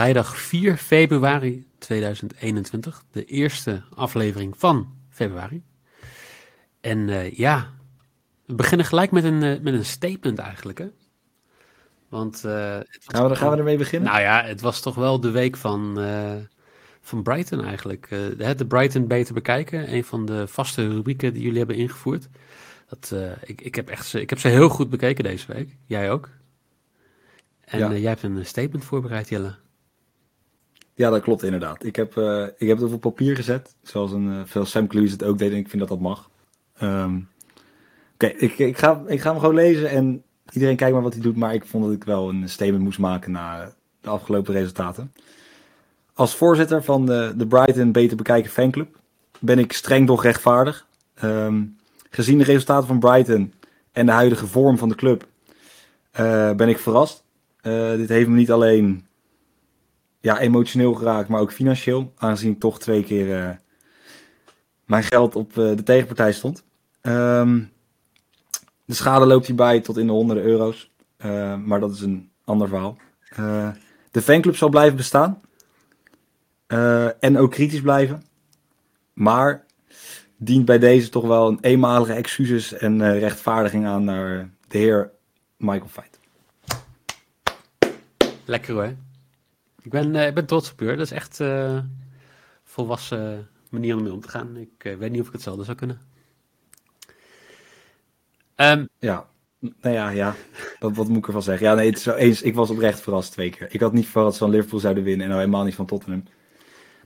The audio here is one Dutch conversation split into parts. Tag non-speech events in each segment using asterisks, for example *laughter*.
Vrijdag 4 februari 2021, de eerste aflevering van februari. En eh, ja, we beginnen gelijk met een, uh, met een statement eigenlijk. Hè? Want, uh, gaan, we, gaan we ermee beginnen? Nou ja, het was toch wel de week van, van Brighton eigenlijk. de, de Brighton beter bekijken, een van de vaste rubrieken die jullie hebben ingevoerd. Dat, ik, ik, heb echt, ik heb ze heel goed bekeken deze week. Jij ook? En ja. jij hebt een statement voorbereid, Jelle. Ja, dat klopt inderdaad. Ik heb, uh, ik heb het op papier gezet, zoals een, uh, veel Sam Clues het ook deed en ik vind dat dat mag. Um, Oké, ik, ik, ga, ik ga hem gewoon lezen en iedereen kijkt maar wat hij doet, maar ik vond dat ik wel een statement moest maken na de afgelopen resultaten. Als voorzitter van de, de Brighton Beter Bekijken fanclub ben ik streng doch rechtvaardig. Um, gezien de resultaten van Brighton en de huidige vorm van de club uh, ben ik verrast. dit heeft me niet alleen ja, emotioneel geraakt, maar ook financieel. Aangezien toch twee keer uh, mijn geld op uh, de tegenpartij stond. Um, de schade loopt hierbij tot in de honderden euro's. Uh, maar dat is een ander verhaal. de fanclub zal blijven bestaan. en ook kritisch blijven. Maar dient bij deze toch wel een eenmalige excuses en rechtvaardiging aan naar de heer Michael Feit. Lekker hoor. Ik ben, uh, ik ben trots op u. Dat is echt uh, volwassen manier om mee om te gaan. Ik uh, weet niet of ik hetzelfde zou kunnen. Um, ja, nou ja, ja. Wat, wat moet ik ervan zeggen? Ja, nee, het is zo eens. Ik was oprecht verrast twee keer. Ik had niet verwacht dat ze van Liverpool zouden winnen en nou helemaal niet van Tottenham.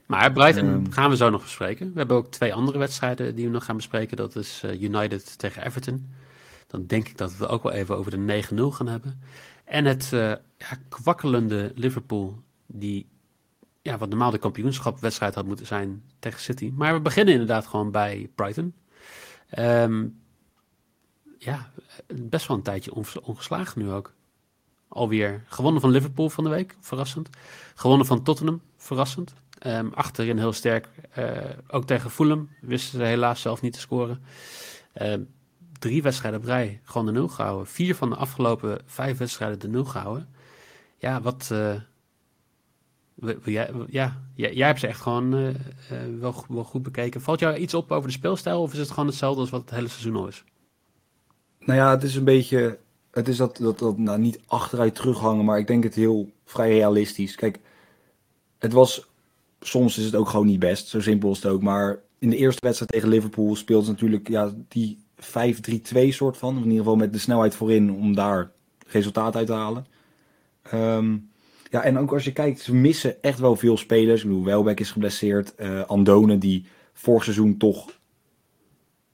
Maar Brighton um, gaan we zo nog bespreken. We hebben ook twee andere wedstrijden die we nog gaan bespreken. Dat is United tegen Everton. Dan denk ik dat we ook wel even over de 9-0 gaan hebben. En het ja, kwakkelende Liverpool die ja, wat normaal de kampioenschapwedstrijd had moeten zijn tegen City. Maar we beginnen inderdaad gewoon bij Brighton. Um, ja, best wel een tijdje ongeslagen nu ook. Alweer gewonnen van Liverpool van de week, verrassend. Gewonnen van Tottenham, verrassend. Um, achterin heel sterk. Uh, ook tegen Fulham wisten ze helaas zelf niet te scoren. Uh, drie wedstrijden op rij gewoon de nul gehouden. Vier van de afgelopen vijf wedstrijden de nul gehouden. Ja, wat, uh, ja, ja, jij hebt ze echt gewoon uh, uh, wel, wel, goed bekeken. Valt jou iets op over de speelstijl of is het gewoon hetzelfde als wat het hele seizoen al is? Nou ja, het is een beetje, het is dat, dat, dat nou, niet achteruit terughangen, maar ik denk het heel vrij realistisch. Kijk, het was, soms is het ook gewoon niet best, zo simpel is het ook. Maar in de eerste wedstrijd tegen Liverpool speelde ze natuurlijk ja, die 5-3-2 soort van. In ieder geval met de snelheid voorin om daar resultaat uit te halen. Um, ja, en ook als je kijkt, ze missen echt wel veel spelers. Ik bedoel, Welbeck is geblesseerd. Uh, Andone, die vorig seizoen toch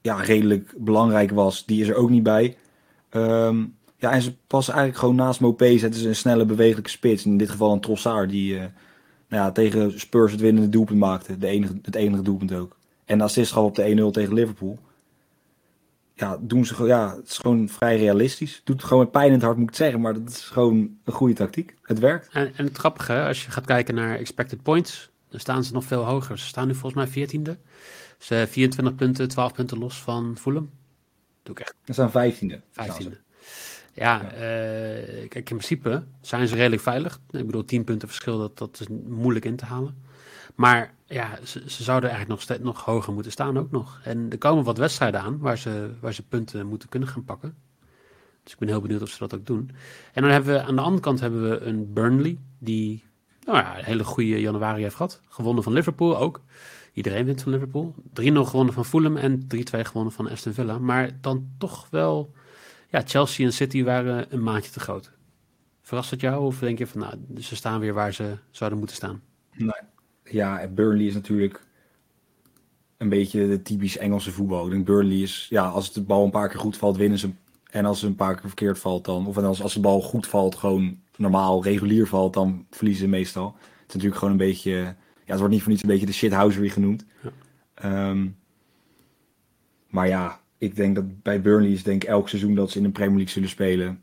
ja, redelijk belangrijk was, die is er ook niet bij. Um, ja, en ze passen eigenlijk gewoon naast Mopé, zetten ze een snelle, bewegelijke spits. In dit geval een Trossard, die uh, nou ja, tegen Spurs het winnende doelpunt maakte. De enige, het enige doelpunt ook. En de assist gaf op de 1-0 tegen Liverpool ja, doen ze ja, het is gewoon vrij realistisch. Doet het gewoon met pijn in het hart, moet ik zeggen, maar dat is gewoon een goede tactiek. Het werkt. En, en het grappige, als je gaat kijken naar expected points, dan staan ze nog veel hoger. Ze staan nu volgens mij 14e. Ze 24 punten, 12 punten los van Fulham. Doe ik echt. Ze staan 15e. 15e. Ja, ja. Uh, kijk, in principe zijn ze redelijk veilig. Ik bedoel, 10 punten verschil, dat, dat is moeilijk in te halen. Maar ja, ze, ze, zouden eigenlijk nog, steeds, nog hoger moeten staan ook nog. En er komen wat wedstrijden aan waar ze, waar ze punten moeten kunnen gaan pakken. Dus ik ben heel benieuwd of ze dat ook doen. En dan hebben we aan de andere kant hebben we een Burnley die nou ja, een hele goede januari heeft gehad. Gewonnen van Liverpool ook. Iedereen wint van Liverpool. 3-0 gewonnen van Fulham en 3-2 gewonnen van Aston Villa. Maar dan toch wel, ja, Chelsea en City waren een maandje te groot. Verrast het jou of denk je van, nou, ze staan weer waar ze zouden moeten staan? Nee. Ja, Burnley is natuurlijk een beetje de typisch Engelse voetbal. Ik denk Burnley is, ja, als de bal een paar keer goed valt, winnen ze. En als het een paar keer verkeerd valt dan, of als, als de bal goed valt, gewoon normaal, regulier valt, dan verliezen ze meestal. Het is natuurlijk gewoon een beetje, ja, het wordt niet voor niets een beetje de shithousery genoemd. Ja. Ehm, maar ja, ik denk dat bij Burnley is denk ik elk seizoen dat ze in de Premier League zullen spelen.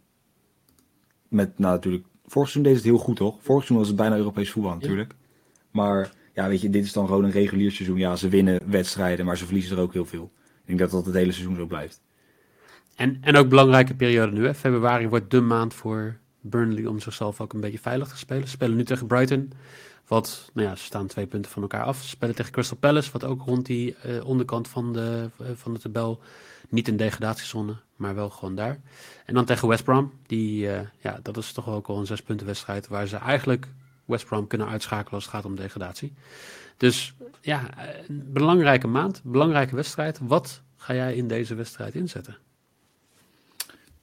Met, nou natuurlijk, vorig seizoen deed het heel goed toch? Vorig seizoen was het bijna Europees voetbal natuurlijk. Maar ja, weet je, dit is dan gewoon een regulier seizoen. Ja, ze winnen wedstrijden, maar ze verliezen er ook heel veel. Ik denk dat dat het hele seizoen zo blijft. En, en ook belangrijke periode nu. Hè? Februari wordt de maand voor Burnley om zichzelf ook een beetje veilig te spelen. Ze spelen nu tegen Brighton. Wat, nou ja, ze staan twee punten van elkaar af. Ze spelen tegen Crystal Palace, wat ook rond die uh, onderkant van de, uh, van de tabel. Niet in degradatiezone, maar wel gewoon daar. En dan tegen West Brom. Die, uh, ja, dat is toch ook al een zes punten wedstrijd. Waar ze eigenlijk West Brom kunnen uitschakelen als het gaat om degradatie. Dus ja, een belangrijke maand, belangrijke wedstrijd. Wat ga jij in deze wedstrijd inzetten?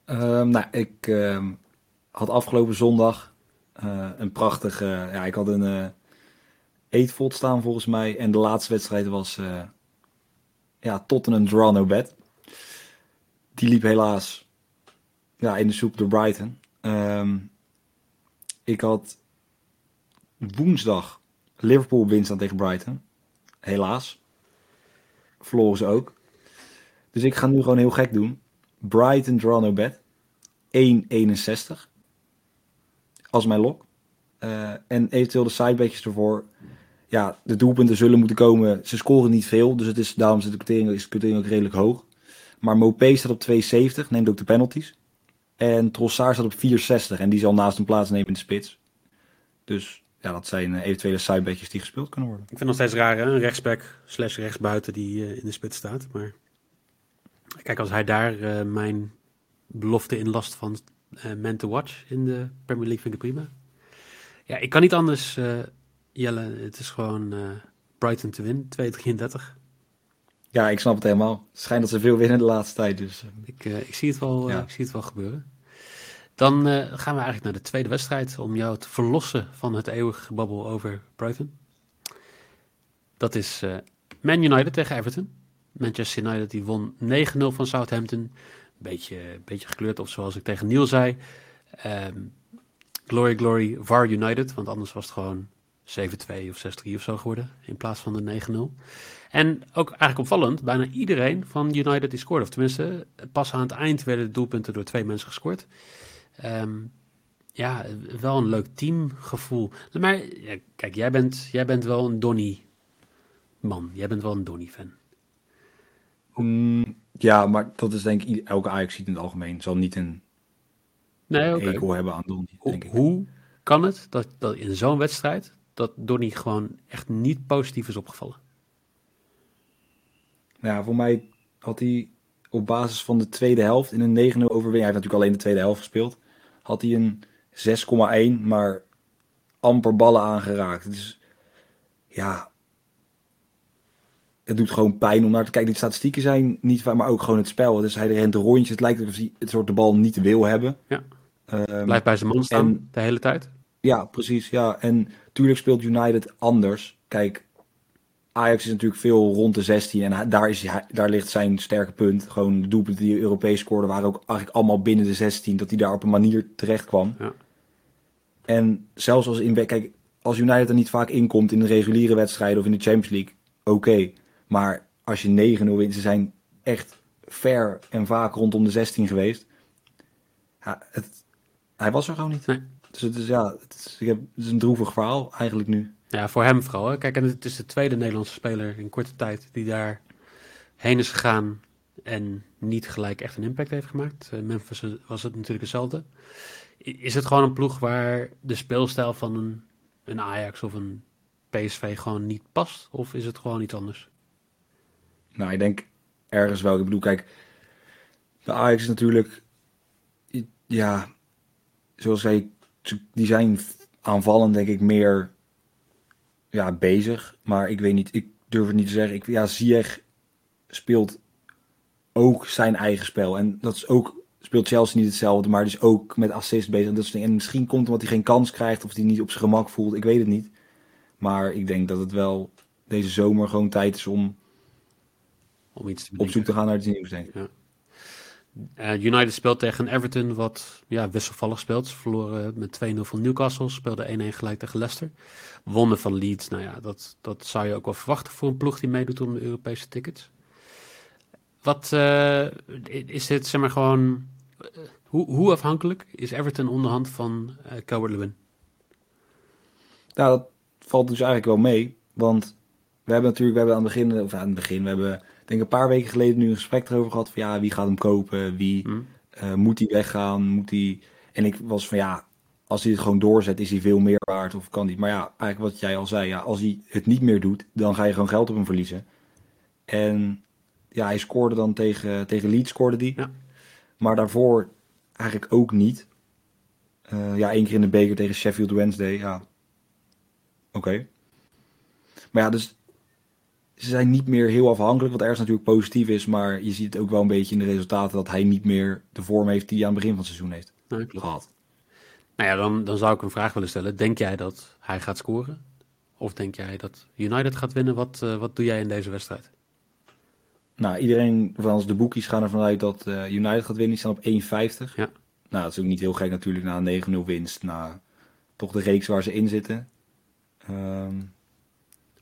Um, nou, ik uh, had afgelopen zondag uh, een prachtige. ja, ik had een uh, eetvot staan volgens mij. En de laatste wedstrijd was uh, ja, Tottenham Draw No Bet. Die liep helaas ja, in de soep door Brighton. Um, ik had woensdag Liverpool winst aan tegen Brighton. Helaas. Verloren ze ook. Dus ik ga nu gewoon heel gek doen. Brighton draw no bet. 1,61. Als mijn lok. Uh, en eventueel de sidebetjes ervoor. Ja, de doelpunten zullen moeten komen. Ze scoren niet veel. Dus het is, daarom is de is de quotering ook redelijk hoog. Maar Mopé staat op 2,70. Neemt ook de penalties. En Trossard staat op 4,60. En die zal naast hem plaatsnemen in de spits. Dus ja, dat zijn eh, eventuele sidebetjes die gespeeld kunnen worden. Ik vind het nog steeds raar, hè? een rechtsback slash rechtsbuiten die uh, in de spits staat. Maar kijk, als hij daar uh, mijn belofte in last van uh, man to watch in de Premier League vind ik prima. Ja, ik kan niet anders, Jelle. Het is gewoon Brighton te winnen, 2-33. Ja, ik snap het helemaal. Het schijnt dat ze veel winnen de laatste tijd. Dus. Ik, ik, zie het wel, ja. ik zie het wel gebeuren. Dan uh, gaan we eigenlijk naar de tweede wedstrijd om jou te verlossen van het eeuwige gebabbel over Brighton. Dat is uh, Man United tegen Everton. Manchester United die won 9-0 van Southampton. Beetje, beetje gekleurd, of zoals ik tegen Neil zei. Um, glory, glory, VAR United. Want anders was het gewoon 7-2 of 6-3 of zo geworden. In plaats van de 9-0. En ook eigenlijk opvallend, bijna iedereen van United die scoorde. Of tenminste, pas aan het eind werden de doelpunten door twee mensen gescoord. Um, ja, wel een leuk teamgevoel. Maar ja, kijk, jij bent, jij bent wel een Donny man. Jij bent wel een Donny fan. Mm, ja, maar dat is denk ik elke Ajax in het algemeen. Zal niet een nee, okay. eco hebben aan Donny, denk ik. Hoe kan het dat, dat in zo'n wedstrijd dat Donny gewoon echt niet positief is opgevallen? Nou ja, voor mij had hij op basis van de tweede helft in een 9-0 overwinning. Hij heeft natuurlijk alleen de tweede helft gespeeld had hij een 6,1, maar amper ballen aangeraakt. Dus ja, het doet gewoon pijn om naar te kijken. Die statistieken zijn niet waar, maar ook gewoon het spel. Dus hij rent rondjes. Het lijkt alsof hij het soort de bal niet wil hebben. Ja. Um, Blijft bij zijn man staan en, de hele tijd. Ja, precies. Ja. En tuurlijk speelt United anders. Kijk, Ajax is natuurlijk veel rond de 16 en daar, is, daar ligt zijn sterke punt. Gewoon de doelpunten die Europees scoorden waren ook eigenlijk allemaal binnen de 16, dat hij daar op een manier terecht kwam. Ja. En zelfs als in kijk, als United er niet vaak inkomt in de reguliere wedstrijden of in de Champions League, oké. Maar als je 9-0 wint, ze zijn echt ver en vaak rondom de 16 geweest. Ja, het, hij was er gewoon niet. Nee. Dus het is, ja, het is, ik heb, het is een droevig verhaal eigenlijk nu. Ja, voor hem vooral. Hè. Kijk, en het is de tweede Nederlandse speler in korte tijd die daar heen is gegaan en niet gelijk echt een impact heeft gemaakt. Uh, Memphis was het natuurlijk hetzelfde. Is het gewoon een ploeg waar de speelstijl van een, een Ajax of een PSV gewoon niet past? Of is het gewoon iets anders? Nou, ik denk ergens wel. Ik bedoel, kijk, de Ajax is natuurlijk, ja, zoals zij, die zijn aanvallend denk ik meer ja, bezig. Maar ik weet niet, ik durf het niet te zeggen. Ik, ja, Ziyech speelt ook zijn eigen spel. En dat is ook, speelt Chelsea niet hetzelfde, maar is ook met assist bezig. En, dat en misschien komt omdat hij geen kans krijgt of hij niet op zijn gemak voelt. Ik weet het niet. Maar ik denk dat het wel deze zomer gewoon tijd is om, Om iets op zoek te gaan naar iets nieuws, denk ik. Eh, United speelt tegen Everton, wat ja, wisselvallig speelt. Ze verloren met 2-0 van Newcastle, speelden 1-1 gelijk tegen Leicester. Wonnen van Leeds, nou ja, dat, dat zou je ook wel verwachten voor een ploeg die meedoet om de Europese tickets. Wat eh, is dit, zeg maar gewoon, eh, hoe, hoe afhankelijk is Everton onderhand van eh Calvert-Lewin? Nou, dat valt dus eigenlijk wel mee. Want we hebben natuurlijk, we hebben aan het begin, of aan het begin, we hebben denk een paar weken geleden nu een gesprek erover gehad van ja, wie gaat hem kopen? Wie Hm? eh, moet hij weggaan? Moet hij... En ik was van ja, als hij het gewoon doorzet, is hij veel meer waard of kan hij? Maar ja, eigenlijk wat jij al zei, ja, als hij het niet meer doet, dan ga je gewoon geld op hem verliezen. En ja, hij scoorde dan tegen, tegen Leeds, scoorde die. Ja. Maar daarvoor eigenlijk ook niet. Eh, ja, één keer in de beker tegen Sheffield Wednesday, ja. Oké. Maar ja, dus ze zijn niet meer heel afhankelijk, wat ergens natuurlijk positief is. Maar je ziet het ook wel een beetje in de resultaten dat hij niet meer de vorm heeft die hij aan het begin van het seizoen heeft gehad. Nou ja, dan, dan zou ik een vraag willen stellen. Denk jij dat hij gaat scoren? Of denk jij dat United gaat winnen? Wat, eh, wat doe jij in deze wedstrijd? Nou, iedereen van ons, de boekies gaan ervan uit dat eh, United gaat winnen. Die staan op 1,50. Ja. Nou, dat is ook niet heel gek natuurlijk na een 9-0 winst. Na toch de reeks waar ze in zitten. Ehm,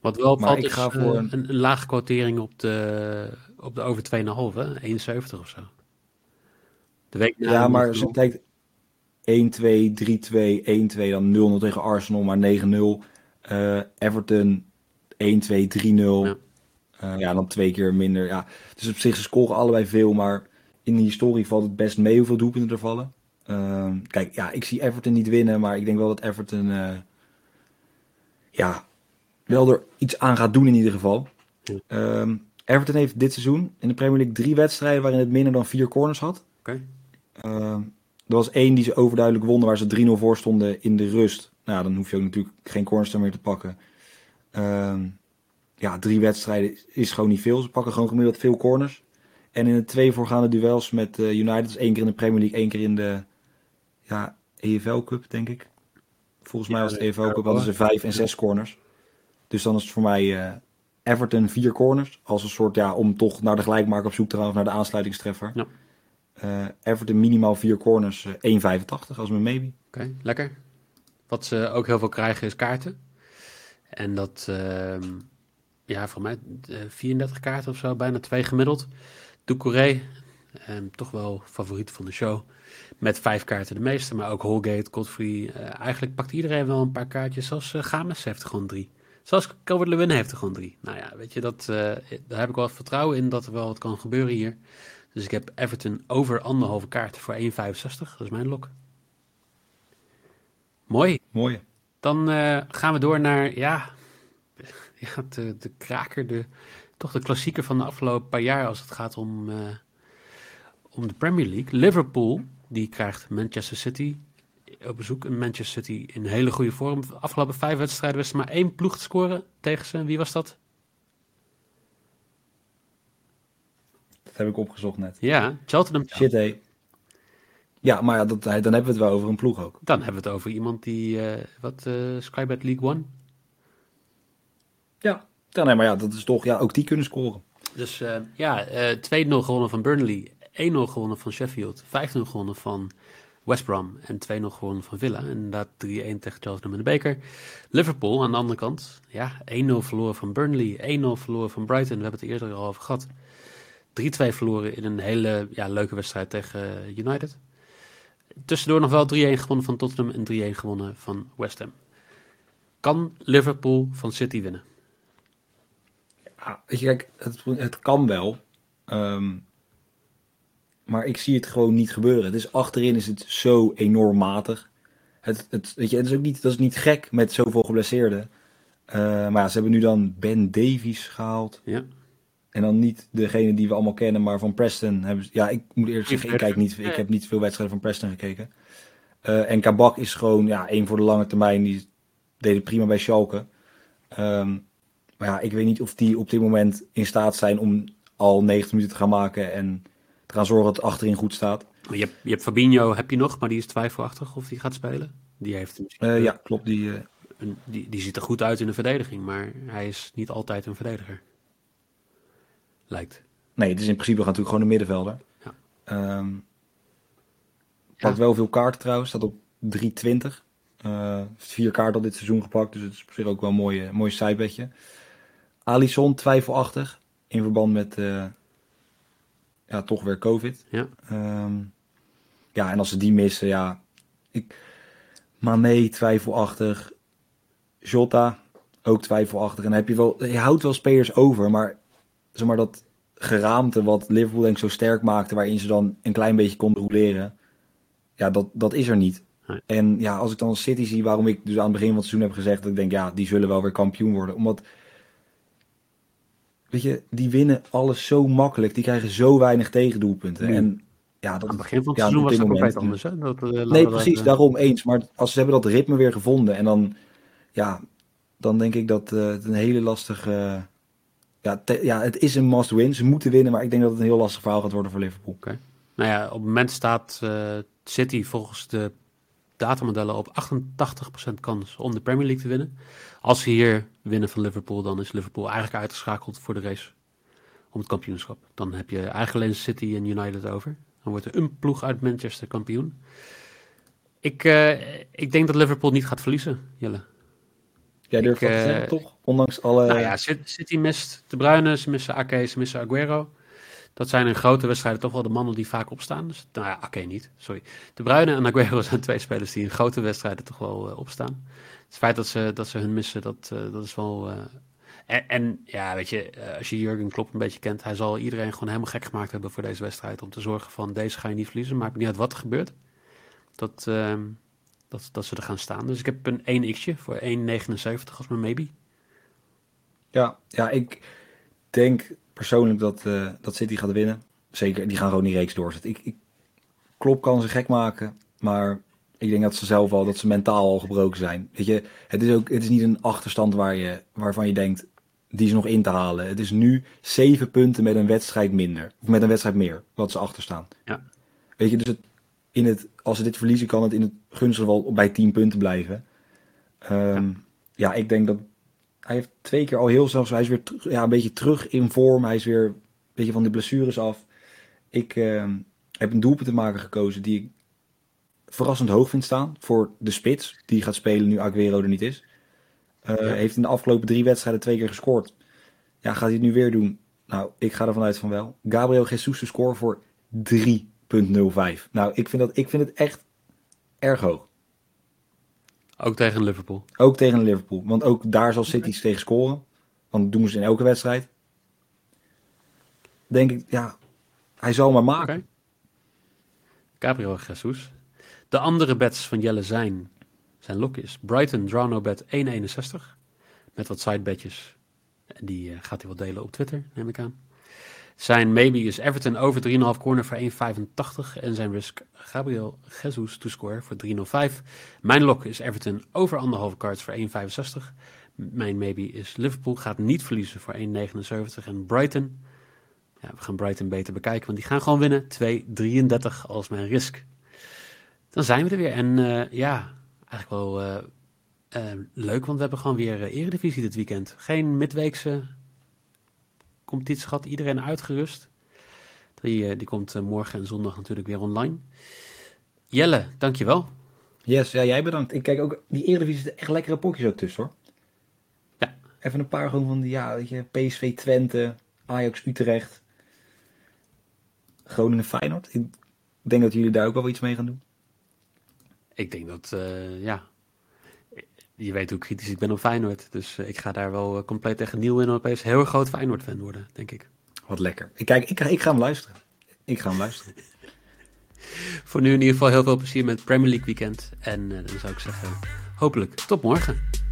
Wat wel Maar valt ik is ga eh, voor een- een, lage quotering op de, op de over 2,5, hè? 1,70 of zo. De week na ja, maar je kijkt 1-2, 3-2, 1-2, dan 0-0 tegen Arsenal, maar 9-0. Eh, Everton 1-2, 3-0. Ja. Ja. ja, dan twee keer minder. Ja. Dus op zich, ze scoren allebei veel, maar in de historie valt het best mee hoeveel doelpunten er vallen. Ehm, kijk, ja, ik zie Everton niet winnen, maar ik denk wel dat Everton ja, wel er iets aan gaat doen in ieder geval. Ehm, Everton heeft dit seizoen in de Premier League drie wedstrijden waarin het minder dan vier corners had. Oké. Ehm, er was één die ze overduidelijk wonnen, waar ze 3-0 voor stonden in de rust. Nou, dan hoef je ook natuurlijk geen corners meer te pakken. Ehm, ja, drie wedstrijden is gewoon niet veel. Ze pakken gewoon gemiddeld veel corners. En in de twee voorgaande duels met eh, United, dus één keer in de Premier League, één keer in de ja, EFL Cup, denk ik. Volgens mij was het de EFL Cup, Carabao. hadden ze vijf en zes corners. Dus dan is het voor mij eh, Everton vier corners. Als een soort, ja, om toch naar de gelijkmaker op zoek te gaan of naar de aansluitingstreffer. Ja. Eh, Everton minimaal vier corners, eh, 1,85 als mijn maybe. Oké, lekker. Wat ze ook heel veel krijgen is kaarten. En dat, ehm, ja, voor mij eh, 34 kaarten of zo, bijna twee gemiddeld. Doucouré, ehm, toch wel favoriet van de show. Met vijf kaarten de meeste, maar ook Holgate, Godfrey. eh, eigenlijk pakt iedereen wel een paar kaartjes. Zelfs eh, Games heeft er gewoon drie. Zelfs Calvert-Lewin heeft er gewoon drie. Nou ja, weet je, dat, eh, daar heb ik wel vertrouwen in dat er wel wat kan gebeuren hier. Dus ik heb Everton over anderhalve kaart voor 1,65. Dat is mijn lok. Mooi. Mooi. Dan eh, gaan we door naar, ja, *laughs* ja de, de kraker, de, toch de klassieker van de afgelopen paar jaar als het gaat om, eh, om de Premier League. Liverpool, die krijgt Manchester City op bezoek. En Manchester City in hele goede vorm. De afgelopen vijf wedstrijden was er maar één ploeg te scoren tegen ze. Wie was dat? Dat heb ik opgezocht net. Ja, Cheltenham. Shit, hé. Ja, maar ja, dat, dan hebben we het wel over een ploeg ook. Dan hebben we het over iemand die, eh, wat, eh Skybet League One. Ja. ja, nee, maar ja, dat is toch, ja, ook die kunnen scoren. Dus eh, ja, eh 2-0 gewonnen van Burnley, 1-0 gewonnen van Sheffield, 5-0 gewonnen van West Brom en 2-0 gewonnen van Villa. En inderdaad 3-1 tegen Cheltenham in de beker. Liverpool aan de andere kant, ja, 1-0 verloren van Burnley, 1-0 verloren van Brighton. We hebben het er eerder al over gehad. 3-2 verloren in een hele ja, leuke wedstrijd tegen United. Tussendoor nog wel 3-1 gewonnen van Tottenham en 3-1 gewonnen van West Ham. Kan Liverpool van City winnen? Ja, weet je, kijk, het, het kan wel. Ehm, maar ik zie het gewoon niet gebeuren. Dus achterin is het zo enorm matig. Het, het, weet je, het is ook niet, dat is niet gek met zoveel geblesseerden. Eh, maar ja, ze hebben nu dan Ben Davies gehaald. Ja. En dan niet degene die we allemaal kennen, maar van Preston. Hebben ze, ja, ik moet eerlijk zeggen, ik, kijk niet, ik heb niet veel wedstrijden van Preston gekeken. Eh, en Kabak is gewoon ja, één voor de lange termijn. Die deed het prima bij Schalke. Ehm, maar ja, ik weet niet of die op dit moment in staat zijn om al 90 minuten te gaan maken. En gaan zorgen dat het achterin goed staat. Je hebt, je hebt Fabinho, heb je nog, maar die is twijfelachtig of die gaat spelen. Die heeft misschien Eh, ja, klopt. Die, eh, die, die ziet er goed uit in de verdediging, maar hij is niet altijd een verdediger. Lijkt. Nee, het is in principe natuurlijk gewoon een middenvelder. Ja. Um, pakt wel veel kaarten trouwens, staat op 320. Uh, vier kaarten al dit seizoen gepakt, dus het is op zich ook wel een mooie, mooi sidebedje. Alisson twijfelachtig in verband met uh, ja, toch weer COVID. Ja. Um, ja, en als ze die missen, ja. Ik, Mane twijfelachtig. Jota ook twijfelachtig. En dan heb je wel, je houdt wel spelers over, maar zeg maar dat geraamte wat Liverpool denk ik zo sterk maakte, waarin ze dan een klein beetje konden roleren. Ja, dat, dat is er niet. Nee. En ja, als ik dan City zie, waarom ik dus aan het begin van het seizoen heb gezegd dat ik denk, ja, die zullen wel weer kampioen worden. Omdat, weet je, die winnen alles zo makkelijk. Die krijgen zo weinig tegendoelpunten. En ja, dat, Aan het begin van het ja, seizoen was het compleet moment, anders. Hè? Dat, eh, Nee, precies, eh, daarom eens. Maar als ze hebben dat ritme weer gevonden en dan, ja, dan denk ik dat eh, het een hele lastige. ja, te- ja, het is een must-win. Ze moeten winnen, maar ik denk dat het een heel lastig verhaal gaat worden voor Liverpool. Nou ja, op het moment staat eh, City volgens de datamodellen op 88% kans om de Premier League te winnen. Als ze hier winnen van Liverpool, dan is Liverpool eigenlijk uitgeschakeld voor de race om het kampioenschap. Dan heb je eigenlijk alleen City en United over. Dan wordt er een ploeg uit Manchester kampioen. Ik, eh, ik denk dat Liverpool niet gaat verliezen, Jelle. Jij durft Ik, dat te eh, zeggen, toch? Ondanks alle... nou ja, Cit- City mist De Bruyne, ze missen Ake, ze missen Aguero. Dat zijn in grote wedstrijden toch wel de mannen die vaak opstaan. Dus, nou ja, Ake niet, sorry. De Bruyne en Aguero *laughs* zijn twee spelers die in grote wedstrijden toch wel eh, opstaan. Het feit dat ze, dat ze hun missen, dat, eh, dat is wel... eh, en, ja, weet je, als je Jurgen Klopp een beetje kent, hij zal iedereen gewoon helemaal gek gemaakt hebben voor deze wedstrijd. Om te zorgen van, deze ga je niet verliezen, maakt niet uit wat er gebeurt. Dat, ehm, dat, dat ze er gaan staan. Dus ik heb een 1x'je voor 1,79 als mijn maybe. Ja, ja, ik denk persoonlijk dat, eh, dat City gaat winnen. Zeker, die gaan gewoon die reeks doorzetten. Ik, ik, Klopp kan ze gek maken, maar ik denk dat ze zelf al, dat ze mentaal al gebroken zijn. Weet je, het is ook, het is niet een achterstand waar je, waarvan je denkt, die is nog in te halen. Het is nu zeven punten met een wedstrijd minder. Of met een wedstrijd meer, wat ze achterstaan. Ja. Weet je, dus het, in het, als ze dit verliezen, kan het in het gunstige geval bij 10 punten blijven. Ehm, ja. ik denk dat hij heeft twee keer al heel zelfs, hij is weer ja, een beetje terug in vorm. Hij is weer een beetje van de blessures af. Ik ehm, heb een doelpunt te maken gekozen die ik verrassend hoog vind staan voor de spits. Die gaat spelen nu Aguero er niet is. Ja. Heeft in de afgelopen drie wedstrijden twee keer gescoord. Ja, gaat hij het nu weer doen? Nou, ik ga ervan uit van wel. Gabriel Jesus te scoren voor 3.05. Nou, ik vind, dat, ik vind het echt erg hoog. Ook tegen Liverpool. Ook tegen Liverpool. Want ook daar zal City tegen scoren. Want dat doen ze in elke wedstrijd. Denk ik, ja, hij zal maar maken. Oké. Gabriel Jesus. De andere bets van Jelle zijn, zijn lokjes. Brighton, draw no bet 1,61. Met wat sidebetjes. En die eh, gaat hij wel delen op Twitter, neem ik aan. Zijn maybe is Everton over 3,5 corner voor 1,85. En zijn risk Gabriel Jesus to score voor 3,05. Mijn lok is Everton over anderhalve cards voor 1,65. Mijn maybe is Liverpool gaat niet verliezen voor 1,79. En Brighton, ja, we gaan Brighton beter bekijken, want die gaan gewoon winnen. 2,33 als mijn risk. Dan zijn we er weer. En eh, ja, eigenlijk wel eh, eh, leuk, want we hebben gewoon weer Eredivisie dit weekend. Geen midweekse competitie gehad, iedereen uitgerust. Die, eh, die komt eh, morgen en zondag natuurlijk weer online. Jelle, dankjewel. Yes, ja, jij bedankt. Ik kijk ook, die Eredivisie zitten echt lekkere potjes ook tussen hoor. Ja. Even een paar gewoon van die, ja, weet je, PSV Twente, Ajax Utrecht, Groningen Feyenoord. Ik denk dat jullie daar ook wel iets mee gaan doen. Ik denk dat, eh, ja, je weet hoe kritisch ik ben op Feyenoord. Dus eh, ik ga daar wel eh, compleet tegen Nieuw in opeens heel erg groot Feyenoord-fan worden, denk ik. Wat lekker. Ik, kijk, ik, ik ga hem luisteren. Ik ga hem luisteren. *laughs* Voor nu in ieder geval heel veel plezier met Premier League weekend. En eh, dan zou ik zeggen, hopelijk tot morgen.